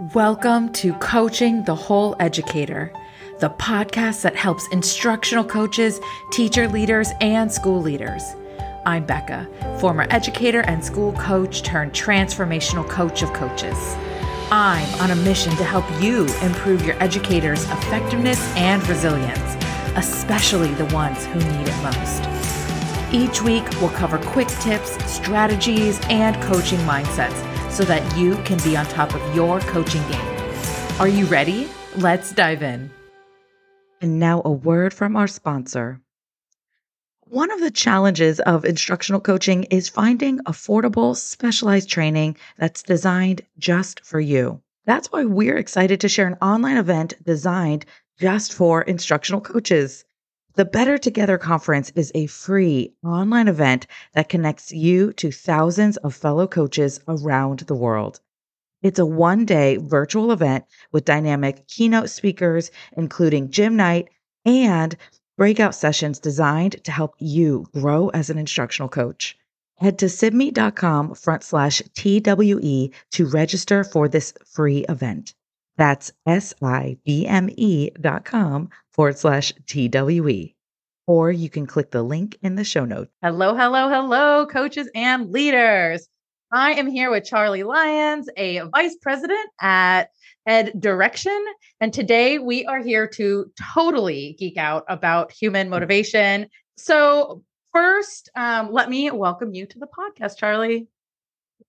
Welcome to Coaching the Whole Educator, the podcast that helps instructional coaches, teacher leaders, and school leaders. I'm Becca, former educator and school coach turned transformational coach of coaches. I'm on a mission to help you improve your educators' effectiveness and resilience, especially the ones who need it most. Each week, we'll cover quick tips, strategies, and coaching mindsets so that you can be on top of your coaching game. Are you ready? Let's dive in. And now, a word from our sponsor. One of the challenges of instructional coaching is finding affordable, specialized training that's designed just for you. That's why we're excited to share an online event designed just for instructional coaches. The Better Together Conference is a free online event that connects you to thousands of fellow coaches around the world. It's a one day virtual event with dynamic keynote speakers, including Jim Knight and breakout sessions designed to help you grow as an instructional coach. Head to sibme.com front slash TWE to register for this free event. That's S-I-B-M-E dot com forward slash TWE. Or you can click the link in the show notes. Hello, hello, hello, coaches and leaders. I am here with Charlie Lyons, a vice president at Ed Direction. And today we are here to totally geek out about human motivation. So, first, um, let me welcome you to the podcast, Charlie.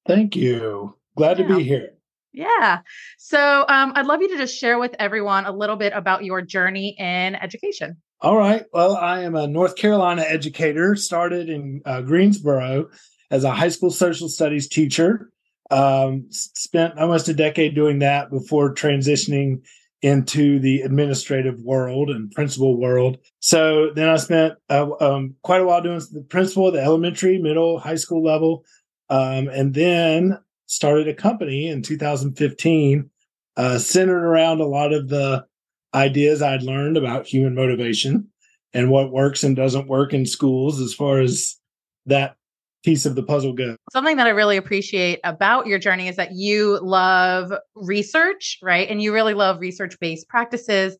Thank you. Glad yeah. to be here. Yeah. So um, I'd love you to just share with everyone a little bit about your journey in education. All right. Well, I am a North Carolina educator, started in uh, Greensboro as a high school social studies teacher. Um, spent almost a decade doing that before transitioning into the administrative world and principal world. So then I spent uh, um, quite a while doing the principal the elementary, middle, high school level. Um, and then started a company in 2015 uh, centered around a lot of the ideas I'd learned about human motivation and what works and doesn't work in schools as far as that piece of the puzzle goes. Something that I really appreciate about your journey is that you love research, right? And you really love research based practices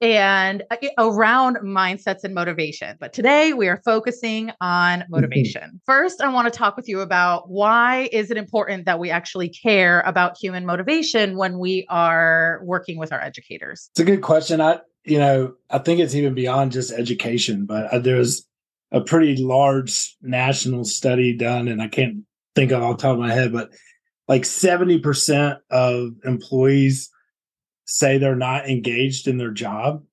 and uh, around mindsets and motivation. But today we are focusing on mm-hmm. motivation. Mm-hmm. First, I want to talk with you about why is it important that we actually care about human motivation when we are working with our educators? It's a good question. I you know, I think it's even beyond just education, but uh, there's a pretty large national study done and I can't think of off the top of my head, but like 70% of employees say they're not engaged in their job,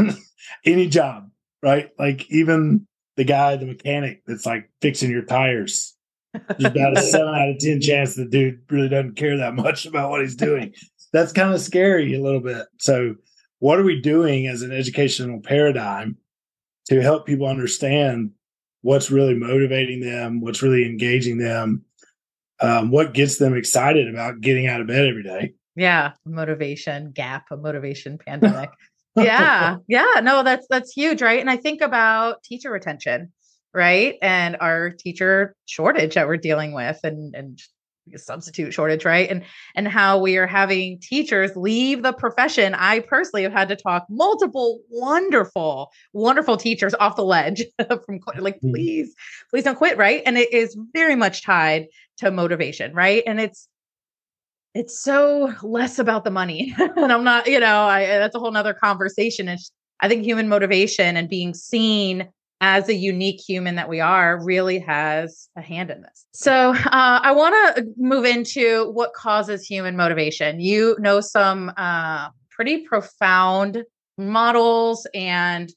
any job, right? Like even the guy, the mechanic that's like fixing your tires. There's about a seven out of 10 chance the dude really doesn't care that much about what he's doing. That's kind of scary a little bit. So, what are we doing as an educational paradigm to help people understand what's really motivating them, what's really engaging them, um, what gets them excited about getting out of bed every day? Yeah, motivation gap, a motivation pandemic. yeah, yeah, no, that's that's huge, right? And I think about teacher retention, right, and our teacher shortage that we're dealing with, and and substitute shortage, right, and and how we are having teachers leave the profession. I personally have had to talk multiple wonderful, wonderful teachers off the ledge from like, mm. please, please don't quit, right? And it is very much tied to motivation, right? And it's it's so less about the money. and I'm not, you know, I, that's a whole nother conversation. It's, I think human motivation and being seen as a unique human that we are really has a hand in this. So uh, I want to move into what causes human motivation. You know some uh, pretty profound models and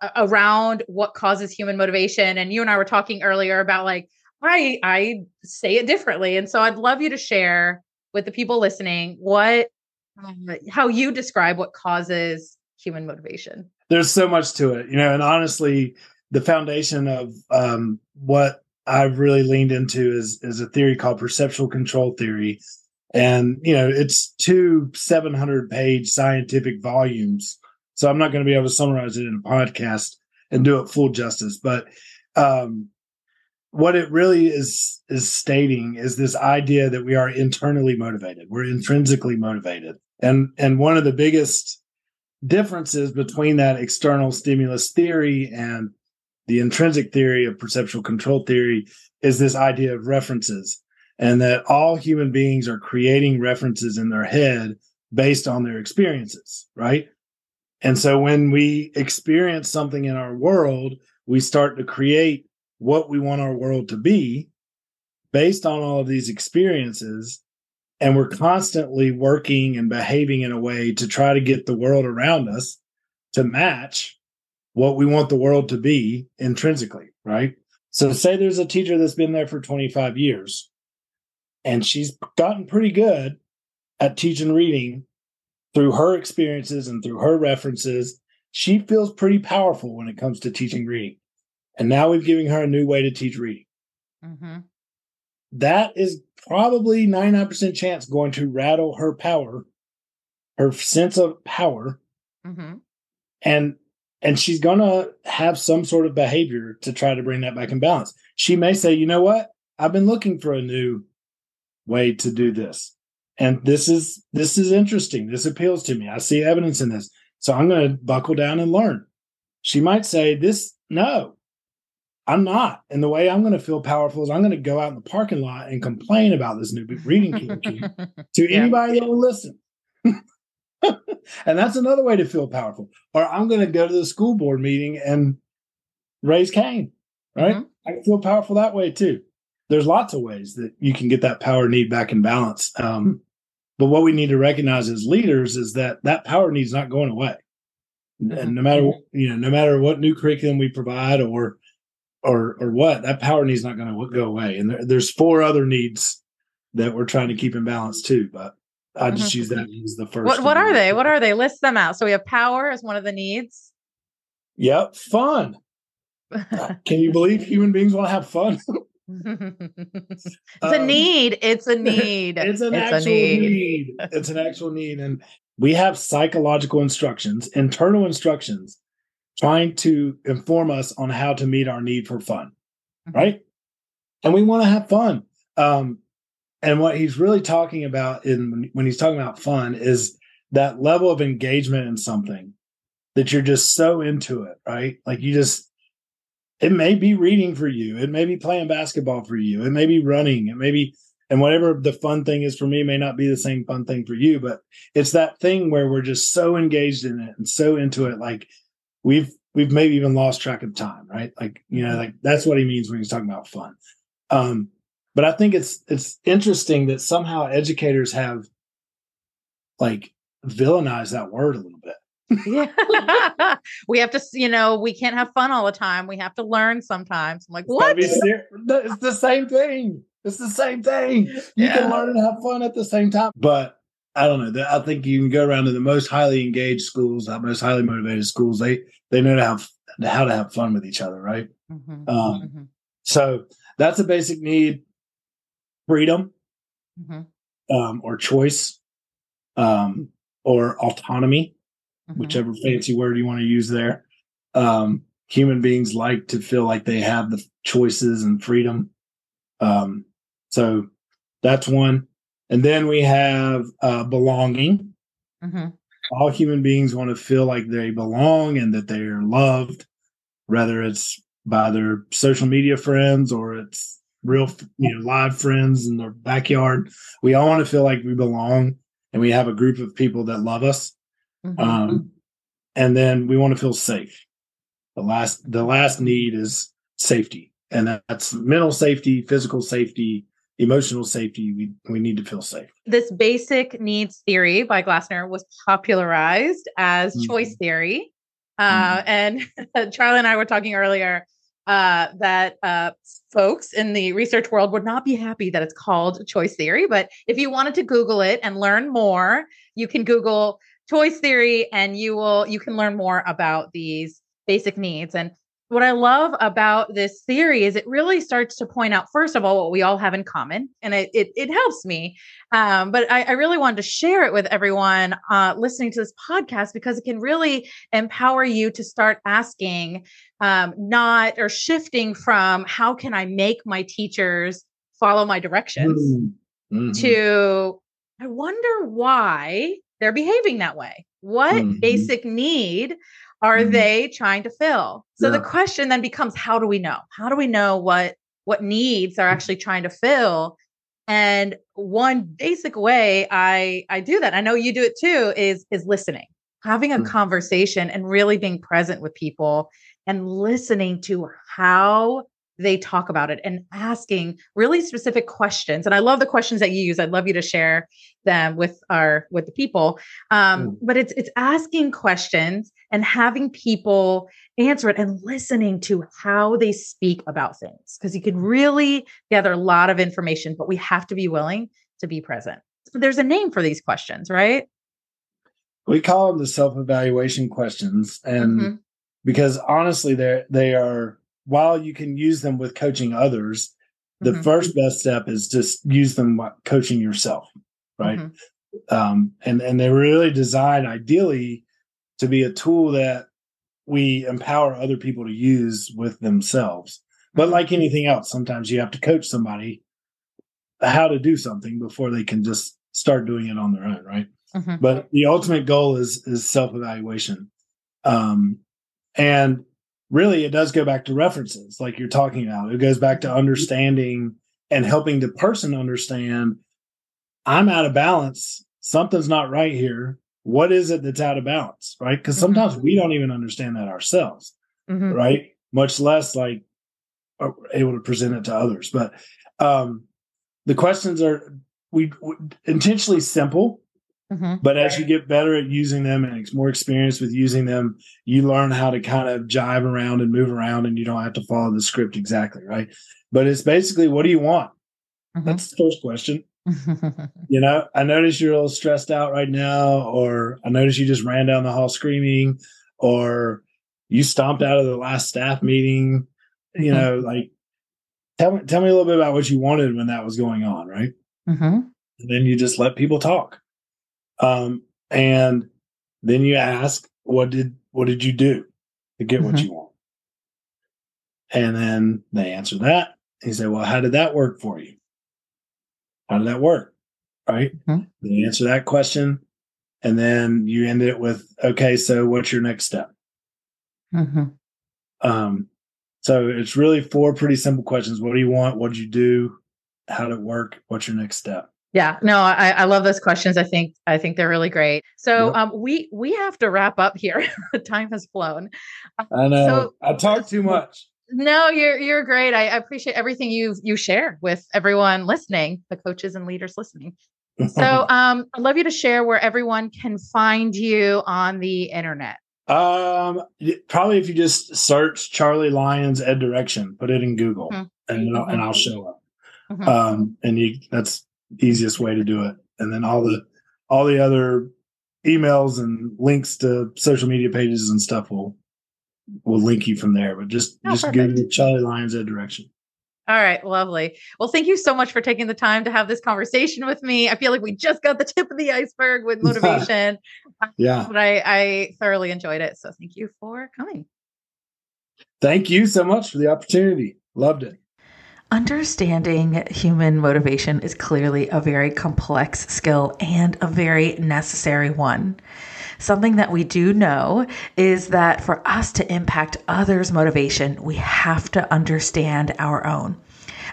uh, around what causes human motivation. And you and I were talking earlier about like I I say it differently, and so I'd love you to share with the people listening what um, how you describe what causes human motivation? There's so much to it you know and honestly the foundation of um, what i've really leaned into is is a theory called perceptual control theory. And you know it's two 700 page scientific volumes so i'm not going to be able to summarize it in a podcast and do it full justice but um, what it really is is stating is this idea that we are internally motivated. We're intrinsically motivated. And and one of the biggest differences between that external stimulus theory and the intrinsic theory of perceptual control theory is this idea of references and that all human beings are creating references in their head based on their experiences right? And so when we experience something in our world we start to create what we want our world to be based on all of these experiences. And we're constantly working and behaving in a way to try to get the world around us to match what we want the world to be intrinsically right? So say there's a teacher that's been there for 25 years and she's gotten pretty good at teaching reading through her experiences and through her references. She feels pretty powerful when it comes to teaching reading and now we've given her a new way to teach reading. Mm-hmm. That is probably 99% chance going to rattle her power, her sense of power. Mm-hmm. And and she's gonna have some sort of behavior to try to bring that back in balance. She may say, you know what? I've been looking for a new way to do this. And this is this is interesting. This appeals to me. I see evidence in this. So I'm gonna buckle down and learn. She might say, This no, I'm not. And the way I'm going to feel powerful is I'm going to go out in the parking lot and complain about this new reading curriculum to yeah. anybody that will listen. and that's another way to feel powerful. Or I'm going to go to the school board meeting and raise Cain, right? Mm-hmm. I can feel powerful that way too. There's lots of ways that you can get that power need back in balance. Um, but what we need to recognize as leaders is that that power needs not going away. Mm-hmm. And no matter you know, no matter what new curriculum we provide or or or what that power needs not going to go away. And there, there's four other needs that we're trying to keep in balance too but i just mm-hmm. use that as the first what, what are they? What are they? List them out. So we have power as one of the needs. Yep fun. Can you believe human beings want to have fun? It's um, a need. It's a need. it's an it's actual need. need. It's an actual need and we have psychological instructions internal instructions trying to inform us on how to meet our need for fun, mm-hmm. right? And we want to have fun. Um, and what he's really talking about in when he's talking about fun is that level of engagement in something that you're just so into it, right? Like you just it may be reading for you, it may be playing basketball for you, it may be running, it may be and whatever the fun thing is for me may not be the same fun thing for you, but it's that thing where we're just so engaged in it and so into it like we've we've maybe even lost track of time, right? Like, you know, mm-hmm. like that's what he means when he's talking about fun. Um, but I think it's it's interesting that somehow educators have like villainized that word a little bit. yeah. we have to, you know, we can't have fun all the time. We have to learn sometimes. I'm like, what? It's the same thing. It's the same thing. You yeah. can learn and have fun at the same time. But I don't know. I think you can go around to the most highly engaged schools, the most highly motivated schools. They they know to have how to have fun with each other, right? Mm-hmm. Um, mm-hmm. So that's a basic need: freedom, mm-hmm. um, or choice, um, or autonomy, mm-hmm. whichever fancy word you want to use there. Um, human beings like to feel like they have the choices and freedom. Um, so that's one. And then we have uh, belonging. Mm-hmm. All human beings want to feel like they belong and that they are loved, whether it's by their social media friends or it's real, you know, live friends in their backyard. We all want to feel like we belong and we have a group of people that love us. Mm-hmm. Um, and then we want to feel safe. The last, the last need is safety, and that's mental safety, physical safety, emotional safety we, we need to feel safe this basic needs theory by Glasser was popularized as mm-hmm. choice theory uh, mm-hmm. and charlie and i were talking earlier uh, that uh, folks in the research world would not be happy that it's called choice theory but if you wanted to google it and learn more you can google choice theory and you will you can learn more about these basic needs and what I love about this theory is it really starts to point out, first of all, what we all have in common, and it it, it helps me. Um, but I, I, really wanted to share it with everyone uh, listening to this podcast because it can really empower you to start asking, um, not or shifting from how can I make my teachers follow my directions mm-hmm. to I wonder why they're behaving that way. What mm-hmm. basic need are mm-hmm. they trying to fill? So yeah. the question then becomes how do we know? How do we know what what needs are actually trying to fill? And one basic way I I do that, I know you do it too, is is listening. Having a mm-hmm. conversation and really being present with people and listening to how they talk about it and asking really specific questions. And i love the questions that you use. I'd love you to share them with our with the people. Um, mm. but it's it's asking questions and having people answer it and listening to how they speak about things. Because you can really gather a lot of information but we have to be willing to be present. There's a name for these questions right? We call them the self-evaluation questions. And mm-hmm. because honestly they're they are while you can use them with coaching others, the mm-hmm. first best step is just use them coaching yourself, right? Mm-hmm. Um, and and they're really designed ideally to be a tool that we empower other people to use with themselves. But mm-hmm. like anything else, sometimes you have to coach somebody how to do something before they can just start doing it on their own, right? Mm-hmm. But the ultimate goal is is self evaluation, um, and really it does go back to references like you're talking about. It goes back to mm-hmm. understanding and helping the person understand I'm out of balance. Something's not right here. What is it that's out of balance? Right. Because mm-hmm. sometimes we don't even understand that ourselves. Mm-hmm. Right. Much less like able to present it to others. But um, the questions are we, we intentionally simple Mm-hmm. But as you get better at using them and more experience with using them, you learn how to kind of jive around and move around, and you don't have to follow the script exactly, right? But it's basically, what do you want? Mm-hmm. That's the first question. you know, I notice you're a little stressed out right now, or I notice you just ran down the hall screaming, or you stomped out of the last staff meeting. You mm-hmm. know, like tell me tell me a little bit about what you wanted when that was going on, right? Mm-hmm. And then you just let people talk um, and then you ask, what did what did you do to get mm-hmm. what you want? And then they answer that. You say, well, how did that work for you? How did that work? Right? Mm-hmm. They answer that question. And then you end it with, okay, so what's your next step? Mm-hmm. Um, so it's really four pretty simple questions. What do you want? What did you do? How did it work? What's your next step? Yeah, no, I, I love those questions. I think I think they're really great. So yep. um, we we have to wrap up here. time has flown. I know. So, I talk too much. No, you're you're great. I, I appreciate everything you you share with everyone listening, the coaches and leaders listening. So um, I'd love you to share where everyone can find you on the internet. Um, probably if you just search Charlie Lyons Ed Direction, put it in Google, mm-hmm. and mm-hmm. and I'll show up. Mm-hmm. Um, and you that's easiest way to do it. And then all the all the other emails and links to social media pages and stuff will will link you from there. But just oh, just perfect. give Charlie Lyons Ed Direction. All right, lovely. Well, thank you so much for taking the time to have this conversation with me. I feel like we just got the tip of the iceberg with motivation. yeah. But I, I thoroughly enjoyed it. So thank you for coming. Thank you so much for the opportunity. Loved it. Understanding human motivation is clearly a very complex skill and a very necessary one. Something that we do know is that for us to impact others' motivation, we have to understand our own.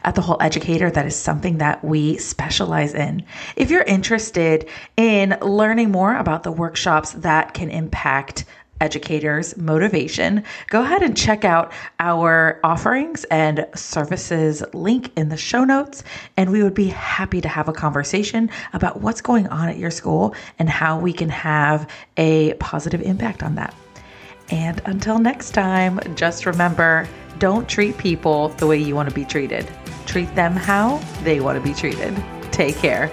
At the Whole Educator, that is something that we specialize in. If you're interested in learning more about the workshops that can impact educators' motivation, go ahead and check out our offerings and services link in the show notes. And we would be happy to have a conversation about what's going on at your school and how we can have a positive impact on that. And until next time, just remember don't treat people the way you want to be treated. Treat them how they want to be treated. Take care.